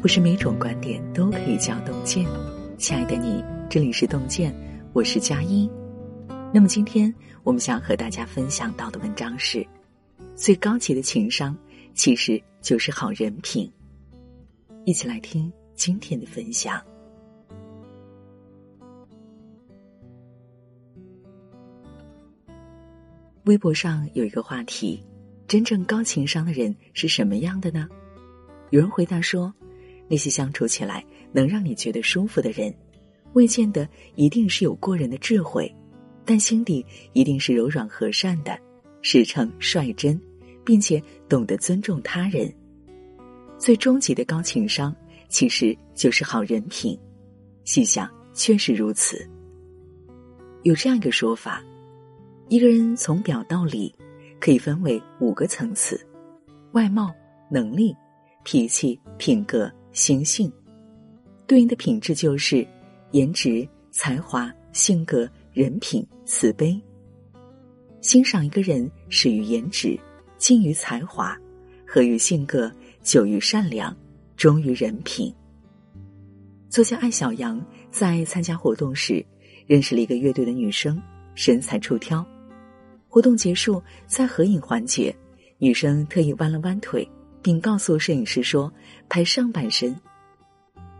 不是每种观点都可以叫洞见。亲爱的你，这里是洞见，我是佳音。那么今天我们想和大家分享到的文章是：最高级的情商其实就是好人品。一起来听今天的分享。微博上有一个话题：真正高情商的人是什么样的呢？有人回答说。那些相处起来能让你觉得舒服的人，未见得一定是有过人的智慧，但心底一定是柔软和善的，实诚率真，并且懂得尊重他人。最终极的高情商，其实就是好人品。细想，确实如此。有这样一个说法：一个人从表到里，可以分为五个层次：外貌、能力、脾气、品格。行性，对应的品质就是颜值、才华、性格、人品、慈悲。欣赏一个人，始于颜值，近于才华，合于性格，久于善良，忠于人品。作家艾小羊在参加活动时，认识了一个乐队的女生，身材出挑。活动结束，在合影环节，女生特意弯了弯腿。并告诉摄影师说：“拍上半身。”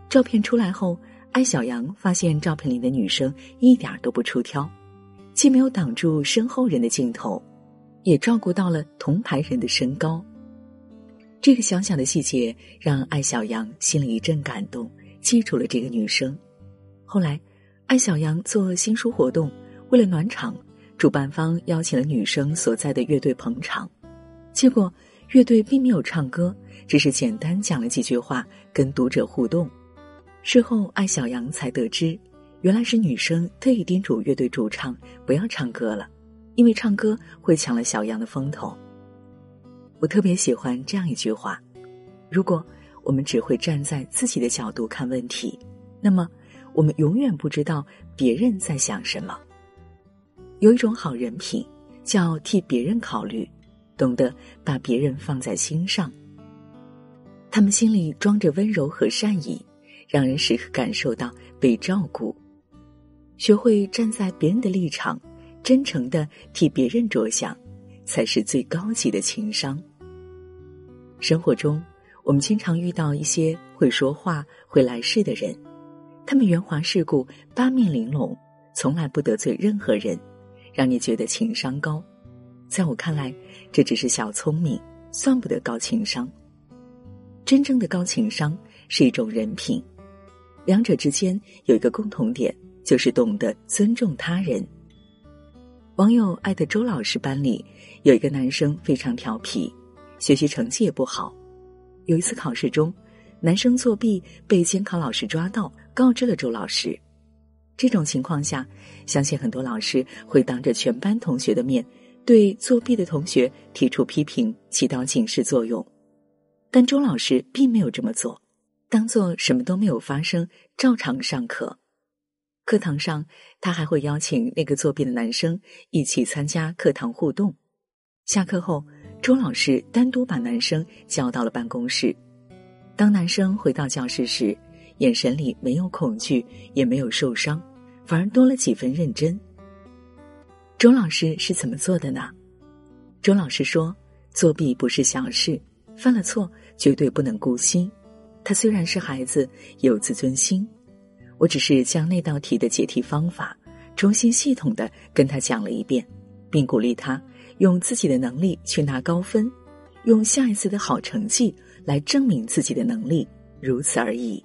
照片出来后，艾小羊发现照片里的女生一点都不出挑，既没有挡住身后人的镜头，也照顾到了同排人的身高。这个小小的细节让艾小羊心里一阵感动，记住了这个女生。后来，艾小羊做新书活动，为了暖场，主办方邀请了女生所在的乐队捧场，结果。乐队并没有唱歌，只是简单讲了几句话，跟读者互动。事后，艾小羊才得知，原来是女生特意叮嘱乐队主唱不要唱歌了，因为唱歌会抢了小羊的风头。我特别喜欢这样一句话：如果我们只会站在自己的角度看问题，那么我们永远不知道别人在想什么。有一种好人品，叫替别人考虑。懂得把别人放在心上，他们心里装着温柔和善意，让人时刻感受到被照顾。学会站在别人的立场，真诚的替别人着想，才是最高级的情商。生活中，我们经常遇到一些会说话、会来事的人，他们圆滑世故、八面玲珑，从来不得罪任何人，让你觉得情商高。在我看来，这只是小聪明，算不得高情商。真正的高情商是一种人品，两者之间有一个共同点，就是懂得尊重他人。网友爱的周老师班里有一个男生非常调皮，学习成绩也不好。有一次考试中，男生作弊被监考老师抓到，告知了周老师。这种情况下，相信很多老师会当着全班同学的面。对作弊的同学提出批评，起到警示作用，但周老师并没有这么做，当做什么都没有发生，照常上课。课堂上，他还会邀请那个作弊的男生一起参加课堂互动。下课后，周老师单独把男生叫到了办公室。当男生回到教室时，眼神里没有恐惧，也没有受伤，反而多了几分认真。周老师是怎么做的呢？周老师说：“作弊不是小事，犯了错绝对不能姑息。他虽然是孩子，有自尊心。我只是将那道题的解题方法重新系统的跟他讲了一遍，并鼓励他用自己的能力去拿高分，用下一次的好成绩来证明自己的能力，如此而已。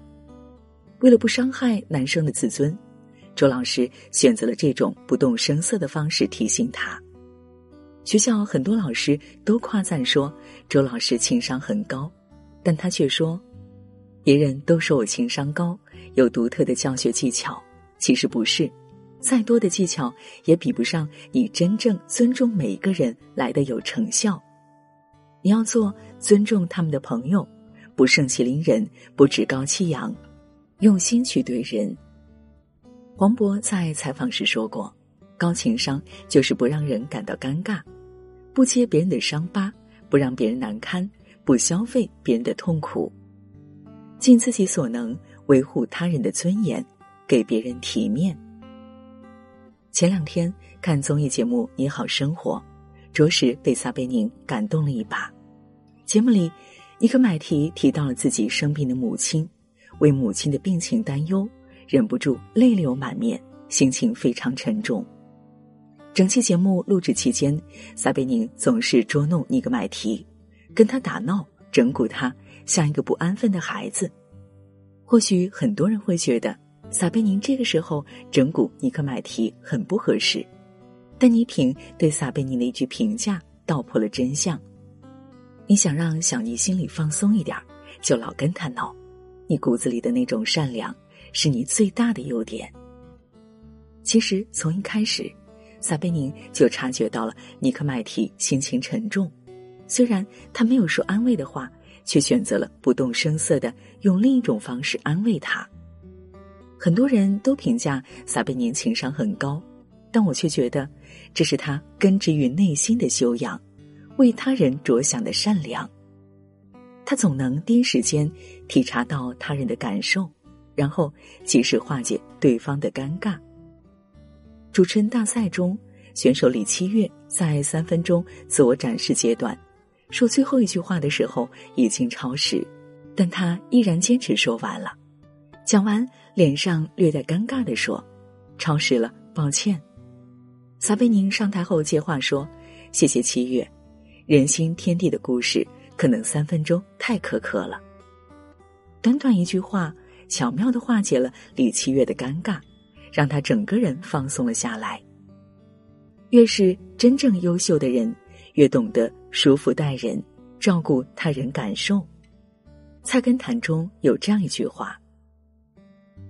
为了不伤害男生的自尊。”周老师选择了这种不动声色的方式提醒他。学校很多老师都夸赞说周老师情商很高，但他却说：“别人都说我情商高，有独特的教学技巧，其实不是，再多的技巧也比不上你真正尊重每一个人来的有成效。你要做尊重他们的朋友，不盛气凌人，不趾高气扬，用心去对人。”黄渤在采访时说过：“高情商就是不让人感到尴尬，不揭别人的伤疤，不让别人难堪，不消费别人的痛苦。尽自己所能维护他人的尊严，给别人体面。前两天看综艺节目《你好生活》，着实被撒贝宁感动了一把。节目里，尼克买提提到了自己生病的母亲，为母亲的病情担忧，忍不住泪流满面，心情非常沉重。整期节目录制期间，撒贝宁总是捉弄尼格买提，跟他打闹，整蛊他。像一个不安分的孩子，或许很多人会觉得撒贝宁这个时候整蛊尼格买提很不合适，但倪萍对撒贝宁的一句评价道破了真相：你想让小尼心里放松一点，就老跟他闹，你骨子里的那种善良是你最大的优点。其实从一开始，撒贝宁就察觉到了尼克麦提心情沉重，虽然他没有说安慰的话。却选择了不动声色的用另一种方式安慰他。很多人都评价撒贝宁情商很高，但我却觉得这是他根植于内心的修养，为他人着想的善良。他总能第一时间体察到他人的感受，然后及时化解对方的尴尬。主持人大赛中，选手李七月在三分钟自我展示阶段。说最后一句话的时候已经超时，但他依然坚持说完了。讲完，脸上略带尴尬的说：“超时了，抱歉。”撒贝宁上台后接话说：“谢谢七月，人心天地的故事可能三分钟太苛刻了。”短短一句话，巧妙的化解了李七月的尴尬，让他整个人放松了下来。越是真正优秀的人。越懂得舒服待人，照顾他人感受。《菜根谭》中有这样一句话：“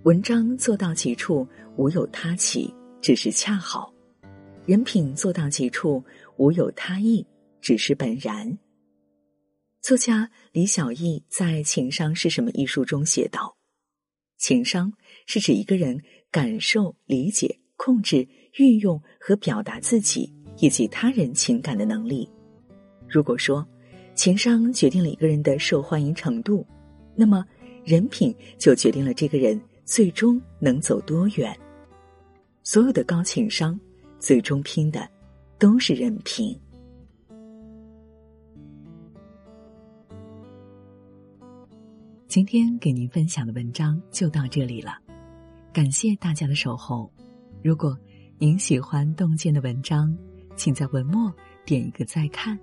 文章做到极处，无有他起，只是恰好；人品做到极处，无有他意，只是本然。”作家李小艺在《情商是什么》一书中写道：“情商是指一个人感受、理解、控制、运用和表达自己。”以及他人情感的能力。如果说情商决定了一个人的受欢迎程度，那么人品就决定了这个人最终能走多远。所有的高情商，最终拼的都是人品。今天给您分享的文章就到这里了，感谢大家的守候。如果您喜欢洞见的文章，请在文末点一个再看，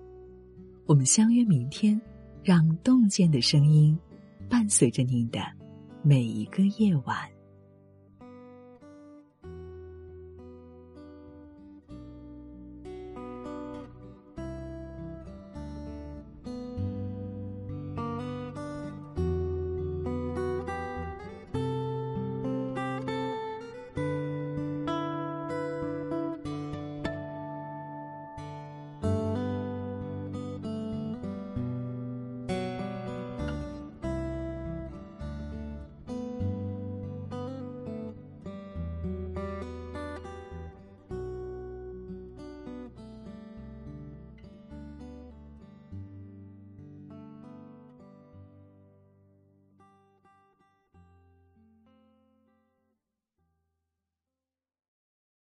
我们相约明天，让洞见的声音伴随着您的每一个夜晚。